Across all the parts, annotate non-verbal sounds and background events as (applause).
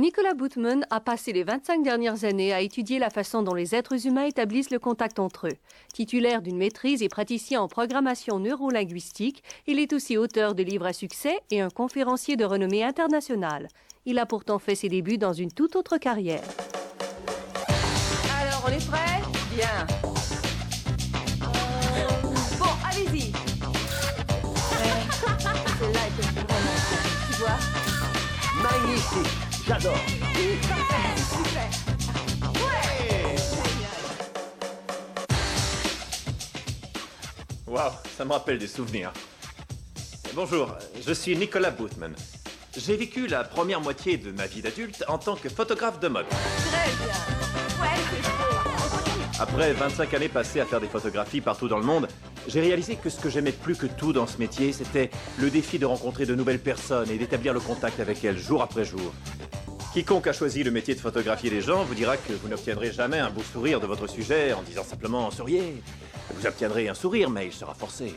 Nicolas Bootman a passé les 25 dernières années à étudier la façon dont les êtres humains établissent le contact entre eux. Titulaire d'une maîtrise et praticien en programmation neurolinguistique, il est aussi auteur de livres à succès et un conférencier de renommée internationale. Il a pourtant fait ses débuts dans une toute autre carrière. Alors, on est prêts? Bien. Bon, allez-y. (laughs) Vraiment cool, tu vois? Magnifique J'adore Waouh, ça me rappelle des souvenirs. Bonjour, je suis Nicolas Bootman. J'ai vécu la première moitié de ma vie d'adulte en tant que photographe de mode. Très bien. Ouais. Après 25 années passées à faire des photographies partout dans le monde, j'ai réalisé que ce que j'aimais plus que tout dans ce métier, c'était le défi de rencontrer de nouvelles personnes et d'établir le contact avec elles jour après jour. Quiconque a choisi le métier de photographier les gens vous dira que vous n'obtiendrez jamais un beau sourire de votre sujet en disant simplement souriez. Vous obtiendrez un sourire, mais il sera forcé.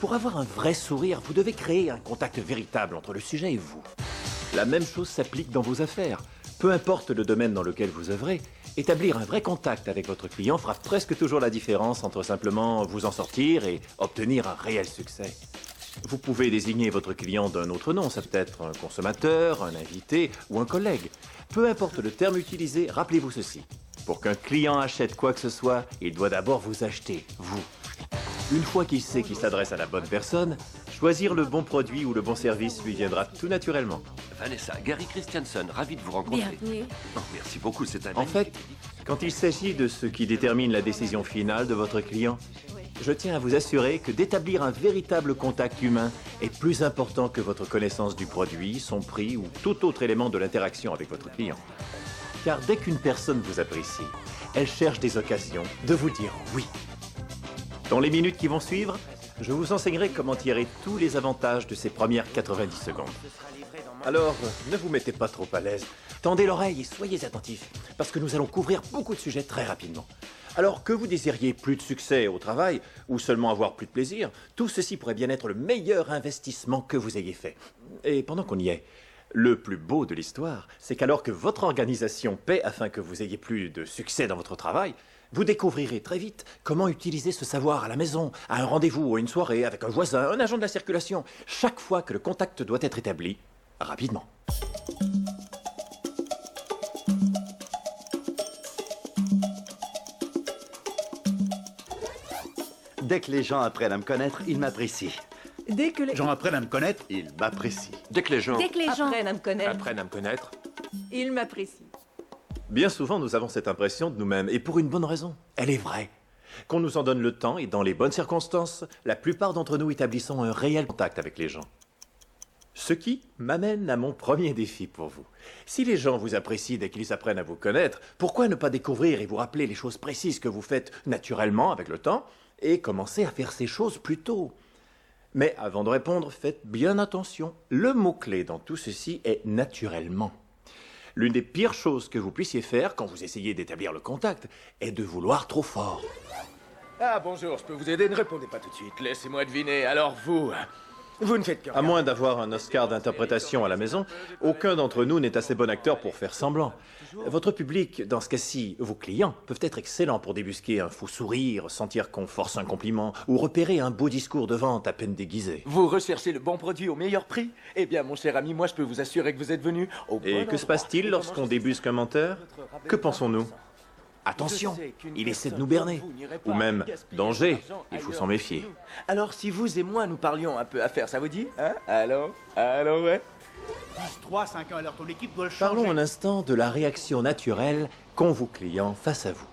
Pour avoir un vrai sourire, vous devez créer un contact véritable entre le sujet et vous. La même chose s'applique dans vos affaires. Peu importe le domaine dans lequel vous œuvrez, établir un vrai contact avec votre client fera presque toujours la différence entre simplement vous en sortir et obtenir un réel succès. Vous pouvez désigner votre client d'un autre nom, ça peut être un consommateur, un invité ou un collègue. Peu importe le terme utilisé, rappelez-vous ceci. Pour qu'un client achète quoi que ce soit, il doit d'abord vous acheter, vous. Une fois qu'il sait qu'il s'adresse à la bonne personne, choisir le bon produit ou le bon service lui viendra tout naturellement. Vanessa, Gary Christiansen, ravi de vous rencontrer. Bienvenue. Oh, merci beaucoup, c'est un En fait, quand il s'agit de ce qui détermine la décision finale de votre client, je tiens à vous assurer que d'établir un véritable contact humain est plus important que votre connaissance du produit, son prix ou tout autre élément de l'interaction avec votre client. Car dès qu'une personne vous apprécie, elle cherche des occasions de vous dire oui. Dans les minutes qui vont suivre, je vous enseignerai comment tirer tous les avantages de ces premières 90 secondes. Alors, ne vous mettez pas trop à l'aise. Tendez l'oreille et soyez attentifs, parce que nous allons couvrir beaucoup de sujets très rapidement. Alors que vous désiriez plus de succès au travail, ou seulement avoir plus de plaisir, tout ceci pourrait bien être le meilleur investissement que vous ayez fait. Et pendant qu'on y est, le plus beau de l'histoire, c'est qu'alors que votre organisation paie afin que vous ayez plus de succès dans votre travail, vous découvrirez très vite comment utiliser ce savoir à la maison, à un rendez-vous ou à une soirée, avec un voisin, un agent de la circulation, chaque fois que le contact doit être établi, rapidement. Dès que les gens apprennent à me connaître, ils m'apprécient. Dès que les gens apprennent à me connaître. Ils m'apprécient. Dès que les gens... Dès que les gens... apprennent à me connaître, Apprennent à me connaître. ils m'apprécient. Bien souvent, nous avons cette impression de nous-mêmes, et pour une bonne raison. Elle est vraie. Qu'on nous en donne le temps et dans les bonnes circonstances, la plupart d'entre nous établissons un réel contact avec les gens. Ce qui m'amène à mon premier défi pour vous. Si les gens vous apprécient dès qu'ils apprennent à vous connaître, pourquoi ne pas découvrir et vous rappeler les choses précises que vous faites naturellement avec le temps et commencer à faire ces choses plus tôt Mais avant de répondre, faites bien attention. Le mot-clé dans tout ceci est naturellement. L'une des pires choses que vous puissiez faire quand vous essayez d'établir le contact est de vouloir trop fort. Ah bonjour, je peux vous aider Ne répondez pas tout de suite, laissez-moi deviner. Alors vous, vous ne faites que À moins d'avoir un Oscar d'interprétation à la maison, aucun d'entre nous n'est assez bon acteur pour faire semblant. Votre public, dans ce cas-ci, vos clients, peuvent être excellents pour débusquer un faux sourire, sentir qu'on force un compliment, ou repérer un beau discours de vente à peine déguisé. Vous recherchez le bon produit au meilleur prix? Eh bien, mon cher ami, moi je peux vous assurer que vous êtes venu au bon Et que se passe-t-il lorsqu'on débusque un menteur? Que pensons-nous? Attention, il essaie de nous berner. Ou même, danger, il faut s'en méfier. Alors si vous et moi nous parlions un peu affaires, ça vous dit Hein? Allô? Allô, ouais? 3, 5 1 alors ton équipe doit le changer. Parlons un instant de la réaction naturelle qu'ont vos clients face à vous.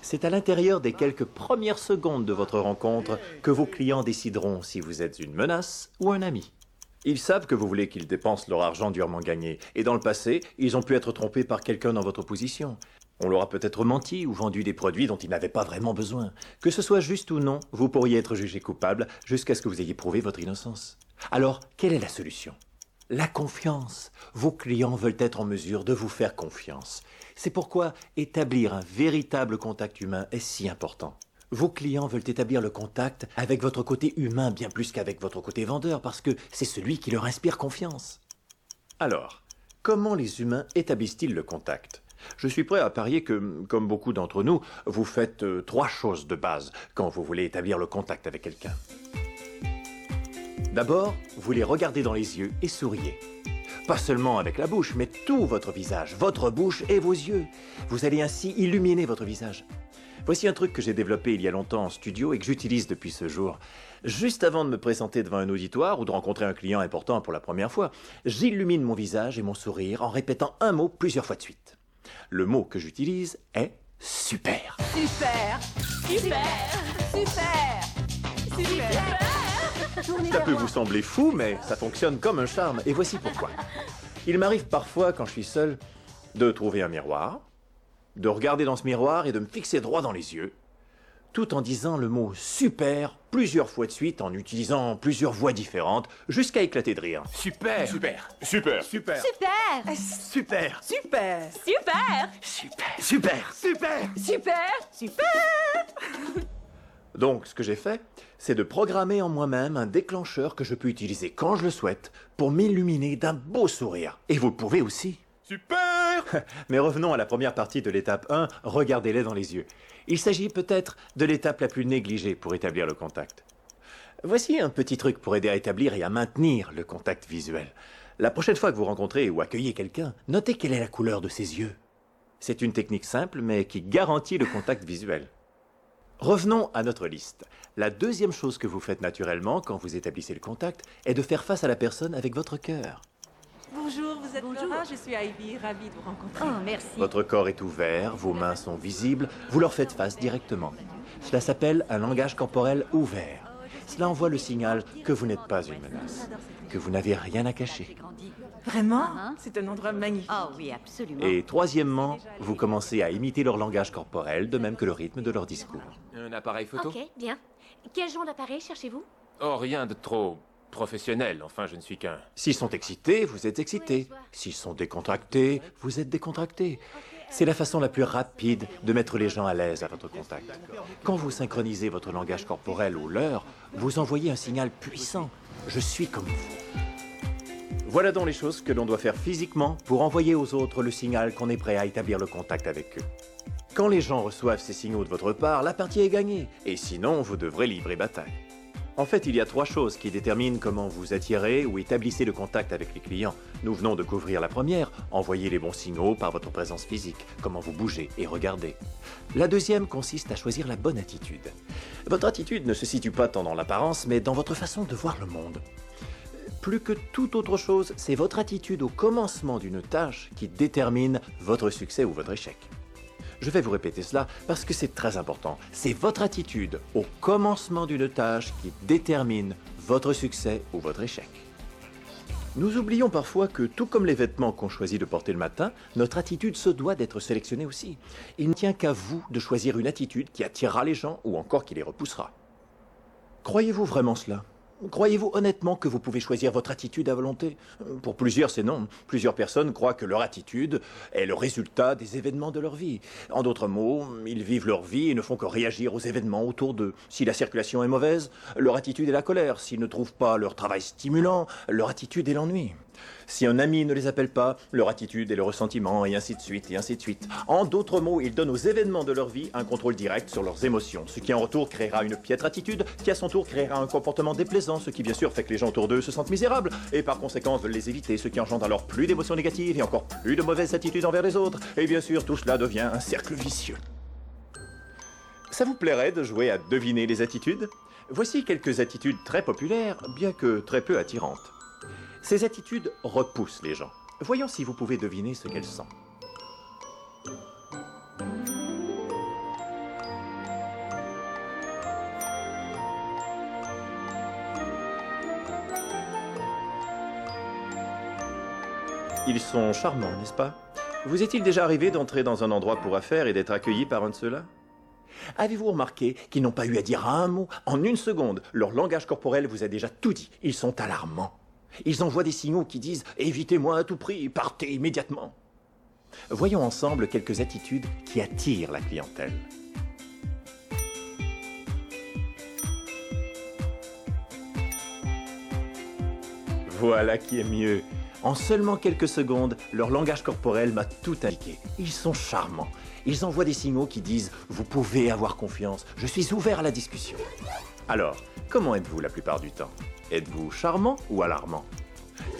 C'est à l'intérieur des quelques premières secondes de votre rencontre que vos clients décideront si vous êtes une menace ou un ami. Ils savent que vous voulez qu'ils dépensent leur argent durement gagné, et dans le passé, ils ont pu être trompés par quelqu'un dans votre position. On leur a peut-être menti ou vendu des produits dont ils n'avaient pas vraiment besoin. Que ce soit juste ou non, vous pourriez être jugé coupable jusqu'à ce que vous ayez prouvé votre innocence. Alors, quelle est la solution? La confiance. Vos clients veulent être en mesure de vous faire confiance. C'est pourquoi établir un véritable contact humain est si important. Vos clients veulent établir le contact avec votre côté humain bien plus qu'avec votre côté vendeur parce que c'est celui qui leur inspire confiance. Alors, comment les humains établissent-ils le contact? Je suis prêt à parier que, comme beaucoup d'entre nous, vous faites euh, trois choses de base quand vous voulez établir le contact avec quelqu'un. D'abord, vous les regardez dans les yeux et souriez. Pas seulement avec la bouche, mais tout votre visage, votre bouche et vos yeux. Vous allez ainsi illuminer votre visage. Voici un truc que j'ai développé il y a longtemps en studio et que j'utilise depuis ce jour. Juste avant de me présenter devant un auditoire ou de rencontrer un client important pour la première fois, j'illumine mon visage et mon sourire en répétant un mot plusieurs fois de suite. Le mot que j'utilise est super. Super. Super. Super. Super. Ça peut vous sembler fou, mais ça fonctionne comme un charme, et voici pourquoi. Il m'arrive parfois, quand je suis seul, de trouver un miroir, de regarder dans ce miroir et de me fixer droit dans les yeux, tout en disant le mot super plusieurs fois de suite, en utilisant plusieurs voix différentes, jusqu'à éclater de rire. Super Super Super Super Super Super Super Super Super Super Super Super Super Donc, ce que j'ai fait, c'est de programmer en moi-même un déclencheur que je peux utiliser quand je le souhaite pour m'illuminer d'un beau sourire. Et vous le pouvez aussi. Super (laughs) Mais revenons à la première partie de l'étape 1, regardez-les dans les yeux. Il s'agit peut-être de l'étape la plus négligée pour établir le contact. Voici un petit truc pour aider à établir et à maintenir le contact visuel. La prochaine fois que vous rencontrez ou accueillez quelqu'un, notez quelle est la couleur de ses yeux. C'est une technique simple mais qui garantit le contact visuel. Revenons à notre liste. La deuxième chose que vous faites naturellement quand vous établissez le contact est de faire face à la personne avec votre cœur. Bonjour, vous êtes Bonjour. Laura, je suis Ivy, ravie de vous rencontrer. Oh, merci. Votre corps est ouvert, vos mains sont visibles, vous leur faites face directement. Cela s'appelle un langage corporel ouvert. Cela envoie le signal que vous n'êtes pas une menace, que vous n'avez rien à cacher. Vraiment Ah. C'est un endroit magnifique. Oh oui, absolument. Et troisièmement, vous commencez à imiter leur langage corporel, de même que le rythme de leur discours. Un appareil photo Ok, bien. Quel genre d'appareil cherchez-vous? Oh, rien de trop professionnel. Enfin, je ne suis qu'un... S'ils sont excités, vous êtes excité. S'ils sont décontractés, vous êtes décontracté. C'est la façon la plus rapide de mettre les gens à l'aise à votre contact. Quand vous synchronisez votre langage corporel ou leur, vous envoyez un signal puissant. Je suis comme vous. Voilà donc les choses que l'on doit faire physiquement pour envoyer aux autres le signal qu'on est prêt à établir le contact avec eux. Quand les gens reçoivent ces signaux de votre part, la partie est gagnée. Et sinon, vous devrez livrer bataille. En fait, il y a trois choses qui déterminent comment vous attirez ou établissez le contact avec les clients. Nous venons de couvrir la première, envoyer les bons signaux par votre présence physique, comment vous bougez et regardez. La deuxième consiste à choisir la bonne attitude. Votre attitude ne se situe pas tant dans l'apparence, mais dans votre façon de voir le monde. Plus que toute autre chose, c'est votre attitude au commencement d'une tâche qui détermine votre succès ou votre échec. Je vais vous répéter cela parce que c'est très important. C'est votre attitude au commencement d'une tâche qui détermine votre succès ou votre échec. Nous oublions parfois que, tout comme les vêtements qu'on choisit de porter le matin, notre attitude se doit d'être sélectionnée aussi. Il ne tient qu'à vous de choisir une attitude qui attirera les gens ou encore qui les repoussera. Croyez-vous vraiment cela? Croyez-vous honnêtement que vous pouvez choisir votre attitude à volonté? Pour plusieurs, c'est non. Plusieurs personnes croient que leur attitude est le résultat des événements de leur vie. En d'autres mots, ils vivent leur vie et ne font que réagir aux événements autour d'eux. Si la circulation est mauvaise, leur attitude est la colère. S'ils ne trouvent pas leur travail stimulant, leur attitude est l'ennui. Si un ami ne les appelle pas, leur attitude est le ressentiment, et ainsi de suite, et ainsi de suite. En d'autres mots, ils donnent aux événements de leur vie un contrôle direct sur leurs émotions, ce qui en retour créera une piètre attitude, qui à son tour créera un comportement déplaisant, ce qui bien sûr fait que les gens autour d'eux se sentent misérables, et par conséquent veulent les éviter, ce qui engendre alors plus d'émotions négatives et encore plus de mauvaises attitudes envers les autres, et bien sûr tout cela devient un cercle vicieux. Ça vous plairait de jouer à deviner les attitudes? Voici quelques attitudes très populaires, bien que très peu attirantes. Ces attitudes repoussent les gens. Voyons si vous pouvez deviner ce qu'elles sont. Ils sont charmants, n'est-ce pas? Vous est-il déjà arrivé d'entrer dans un endroit pour affaires et d'être accueilli par un de ceux-là? Avez-vous remarqué qu'ils n'ont pas eu à dire un mot? En une seconde, leur langage corporel vous a déjà tout dit. Ils sont alarmants. Ils envoient des signaux qui disent ⁇ Évitez-moi à tout prix, partez immédiatement !⁇ Voyons ensemble quelques attitudes qui attirent la clientèle. Voilà qui est mieux. En seulement quelques secondes, leur langage corporel m'a tout indiqué. Ils sont charmants. Ils envoient des signaux qui disent ⁇ Vous pouvez avoir confiance, je suis ouvert à la discussion ⁇ Alors, comment êtes-vous la plupart du temps? Êtes-vous charmant ou alarmant?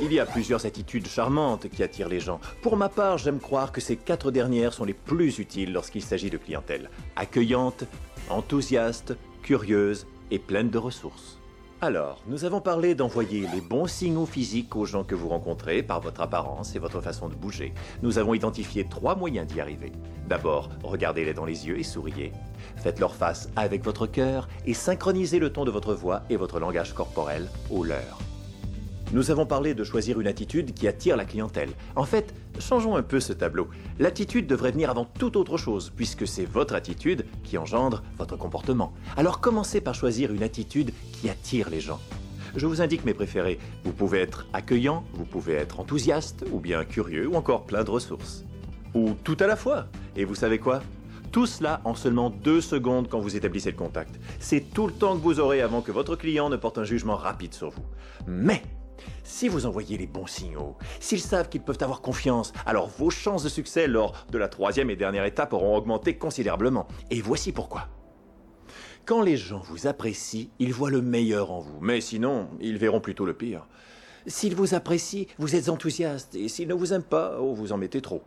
Il y a plusieurs attitudes charmantes qui attirent les gens. Pour ma part, j'aime croire que ces quatre dernières sont les plus utiles lorsqu'il s'agit de clientèle. Accueillante, enthousiaste, curieuse et pleine de ressources. Alors, nous avons parlé d'envoyer les bons signaux physiques aux gens que vous rencontrez par votre apparence et votre façon de bouger. Nous avons identifié trois moyens d'y arriver. D'abord, regardez-les dans les yeux et souriez. Faites leur face avec votre cœur et synchronisez le ton de votre voix et votre langage corporel au leur. Nous avons parlé de choisir une attitude qui attire la clientèle. En fait, changeons un peu ce tableau. L'attitude devrait venir avant toute autre chose, puisque c'est votre attitude qui engendre votre comportement. Alors commencez par choisir une attitude qui attire les gens. Je vous indique mes préférés. Vous pouvez être accueillant, vous pouvez être enthousiaste, ou bien curieux, ou encore plein de ressources. Ou tout à la fois. Et vous savez quoi? Tout cela en seulement deux secondes quand vous établissez le contact. C'est tout le temps que vous aurez avant que votre client ne porte un jugement rapide sur vous. Mais si vous envoyez les bons signaux, s'ils savent qu'ils peuvent avoir confiance, alors vos chances de succès lors de la troisième et dernière étape auront augmenté considérablement. Et voici pourquoi. Quand les gens vous apprécient, ils voient le meilleur en vous, mais sinon, ils verront plutôt le pire. S'ils vous apprécient, vous êtes enthousiaste, et s'ils ne vous aiment pas, oh, vous en mettez trop.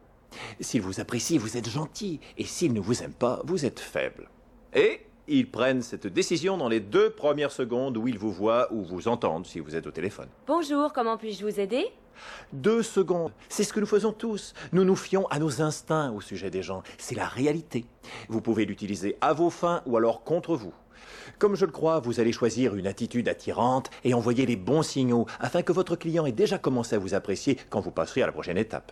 S'ils vous apprécient, vous êtes gentil, et s'ils ne vous aiment pas, vous êtes faible. Et ils prennent cette décision dans les deux premières secondes où ils vous voient ou vous entendent si vous êtes au téléphone. Bonjour, comment puis-je vous aider? Deux secondes, c'est ce que nous faisons tous. Nous nous fions à nos instincts au sujet des gens. C'est la réalité. Vous pouvez l'utiliser à vos fins ou alors contre vous. Comme je le crois, vous allez choisir une attitude attirante et envoyer les bons signaux afin que votre client ait déjà commencé à vous apprécier quand vous passerez à la prochaine étape.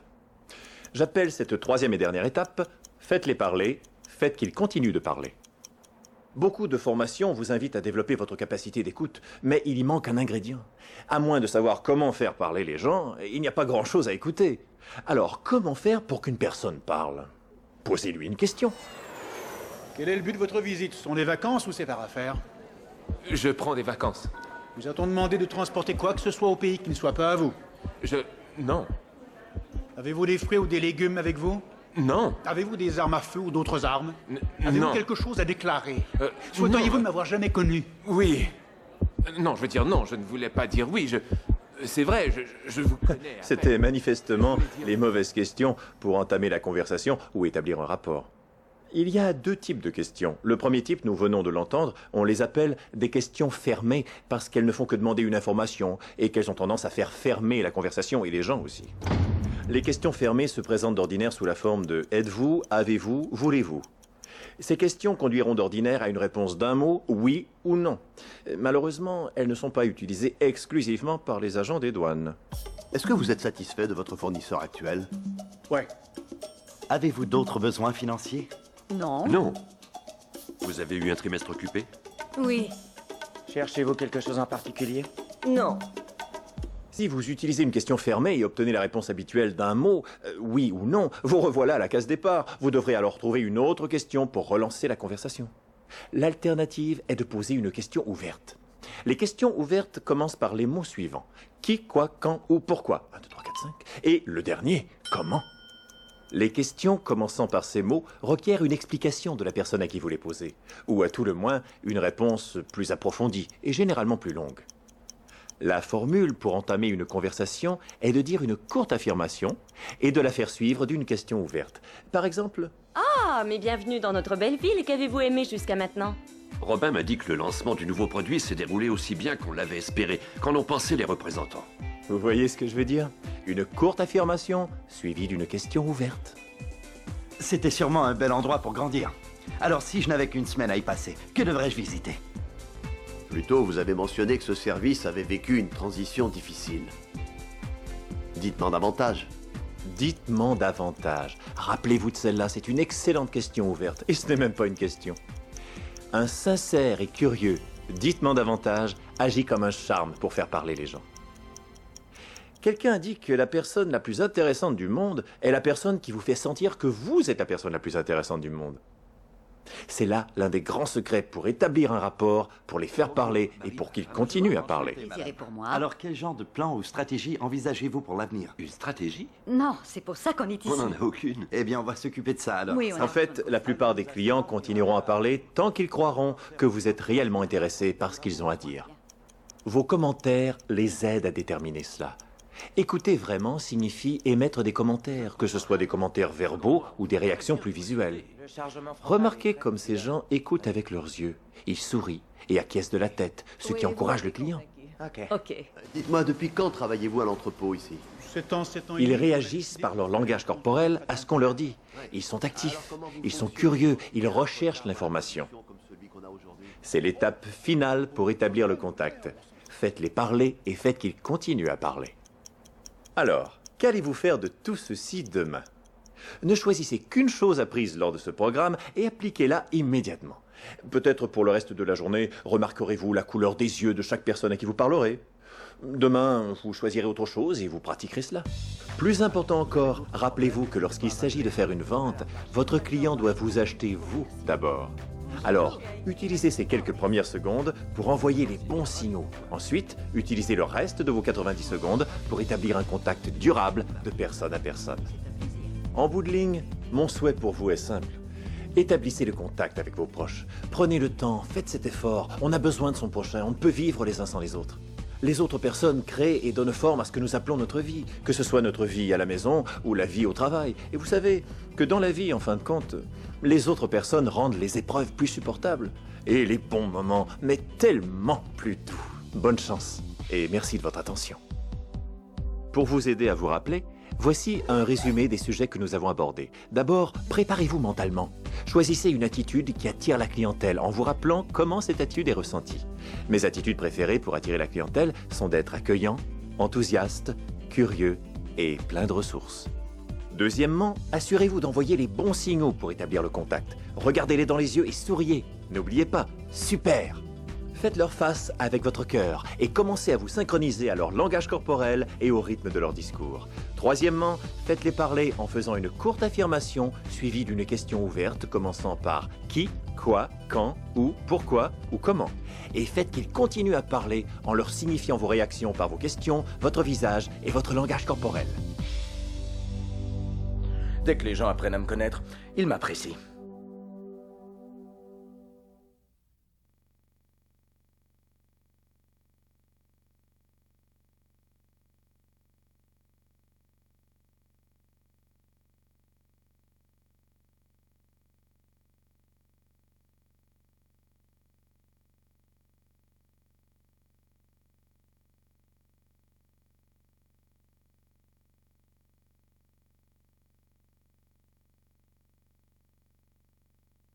J'appelle cette troisième et dernière étape Faites-les parler, faites qu'ils continuent de parler. Beaucoup de formations vous invitent à développer votre capacité d'écoute, mais il y manque un ingrédient. À moins de savoir comment faire parler les gens, il n'y a pas grand-chose à écouter. Alors, comment faire pour qu'une personne parle? Posez-lui une question. Quel est le but de votre visite? Ce sont des vacances ou c'est par affaire? Je prends des vacances. Vous a-t-on demandé de transporter quoi que ce soit au pays qui ne soit pas à vous? Je... Non. Avez-vous des fruits ou des légumes avec vous? Non. Avez-vous des armes à feu ou d'autres armes N- Avez-vous non. quelque chose à déclarer Euh, Souhaiteriez-vous ne m'avoir jamais connu Oui. Euh, Non, je veux dire non, je ne voulais pas dire oui. Je... C'est vrai, je, je vous (laughs) connais. C'était manifestement les mauvaises questions pour entamer la conversation ou établir un rapport. Il y a deux types de questions. Le premier type, nous venons de l'entendre, on les appelle des questions fermées parce qu'elles ne font que demander une information et qu'elles ont tendance à faire fermer la conversation et les gens aussi. Les questions fermées se présentent d'ordinaire sous la forme de êtes-vous, avez-vous, voulez-vous? Ces questions conduiront d'ordinaire à une réponse d'un mot, oui ou non. Malheureusement, elles ne sont pas utilisées exclusivement par les agents des douanes. Est-ce que vous êtes satisfait de votre fournisseur actuel? Ouais. Avez-vous d'autres besoins financiers? Non. Non. Vous avez eu un trimestre occupé? Oui. Cherchez-vous quelque chose en particulier? Non. Si vous utilisez une question fermée et obtenez la réponse habituelle d'un mot, euh, oui ou non, vous revoilà à la case départ. Vous devrez alors trouver une autre question pour relancer la conversation. L'alternative est de poser une question ouverte. Les questions ouvertes commencent par les mots suivants. Qui, quoi, quand ou pourquoi? 1, 2, 3, 4, 5. Et le dernier, comment? Les questions commençant par ces mots requièrent une explication de la personne à qui vous les posez, ou à tout le moins une réponse plus approfondie et généralement plus longue. La formule pour entamer une conversation est de dire une courte affirmation et de la faire suivre d'une question ouverte. Par exemple, Ah, mais bienvenue dans notre belle ville. Qu'avez-vous aimé jusqu'à maintenant? Robin m'a dit que le lancement du nouveau produit s'est déroulé aussi bien qu'on l'avait espéré, qu'en ont pensé les représentants? vous voyez ce que je veux dire? Une courte affirmation suivie d'une question ouverte. C'était sûrement un bel endroit pour grandir. Alors si je n'avais qu'une semaine à y passer, que devrais-je visiter? Plutôt, vous avez mentionné que ce service avait vécu une transition difficile. Dites-moi davantage. Dites-moi davantage. Rappelez-vous de celle-là, c'est une excellente question ouverte. Et ce n'est même pas une question. Un sincère et curieux, dites-moi davantage, agit comme un charme pour faire parler les gens. Quelqu'un dit que la personne la plus intéressante du monde est la personne qui vous fait sentir que vous êtes la personne la plus intéressante du monde. C'est là l'un des grands secrets pour établir un rapport, pour les faire parler et pour qu'ils continuent à parler. Désiré pour moi. Alors, quel genre de plan ou stratégie envisagez-vous pour l'avenir? Une stratégie? Non, c'est pour ça qu'on est ici. On n'en a aucune. Eh bien, on va s'occuper de ça alors. Oui, En fait, la plupart des clients continueront à parler tant qu'ils croiront que vous êtes réellement intéressé par ce qu'ils ont à dire. Vos commentaires les aident à déterminer cela. Écouter vraiment signifie émettre des commentaires, que ce soit des commentaires verbaux ou des réactions plus visuelles. Remarquez comme ces gens écoutent avec leurs yeux. Ils sourient et acquiescent de la tête, ce qui encourage le client. Ok. Dites-moi, depuis quand travaillez-vous à l'entrepôt ici? Ils réagissent par leur langage corporel à ce qu'on leur dit. Ils sont actifs, ils sont curieux, ils recherchent l'information. C'est l'étape finale pour établir le contact. Faites-les parler et faites qu'ils continuent à parler. Alors, qu'allez-vous faire de tout ceci demain? Ne choisissez qu'une chose apprise lors de ce programme et appliquez-la immédiatement. Peut-être pour le reste de la journée, remarquerez-vous la couleur des yeux de chaque personne à qui vous parlerez. Demain, vous choisirez autre chose et vous pratiquerez cela. Plus important encore, rappelez-vous que lorsqu'il s'agit de faire une vente, votre client doit vous acheter vous d'abord. Alors, utilisez ces quelques premières secondes pour envoyer les bons signaux. Ensuite, utilisez le reste de vos 90 secondes pour établir un contact durable de personne à personne. En bout de ligne, mon souhait pour vous est simple. Établissez le contact avec vos proches. Prenez le temps, faites cet effort. On a besoin de son prochain, on ne peut vivre les uns sans les autres. Les autres personnes créent et donnent forme à ce que nous appelons notre vie, que ce soit notre vie à la maison ou la vie au travail. Et vous savez que dans la vie, en fin de compte, les autres personnes rendent les épreuves plus supportables et les bons moments, mais tellement plus doux. Bonne chance et merci de votre attention. Pour vous aider à vous rappeler, voici un résumé des sujets que nous avons abordés. D'abord, préparez-vous mentalement. Choisissez une attitude qui attire la clientèle en vous rappelant comment cette attitude est ressentie. Mes attitudes préférées pour attirer la clientèle sont d'être accueillant, enthousiaste, curieux et plein de ressources. Deuxièmement, assurez-vous d'envoyer les bons signaux pour établir le contact. Regardez-les dans les yeux et souriez. N'oubliez pas, super Faites leur face avec votre cœur et commencez à vous synchroniser à leur langage corporel et au rythme de leur discours. Troisièmement, faites-les parler en faisant une courte affirmation suivie d'une question ouverte commençant par qui, quoi, quand, où, pourquoi ou comment. Et faites qu'ils continuent à parler en leur signifiant vos réactions par vos questions, votre visage et votre langage corporel. Dès que les gens apprennent à me connaître, ils m'apprécient.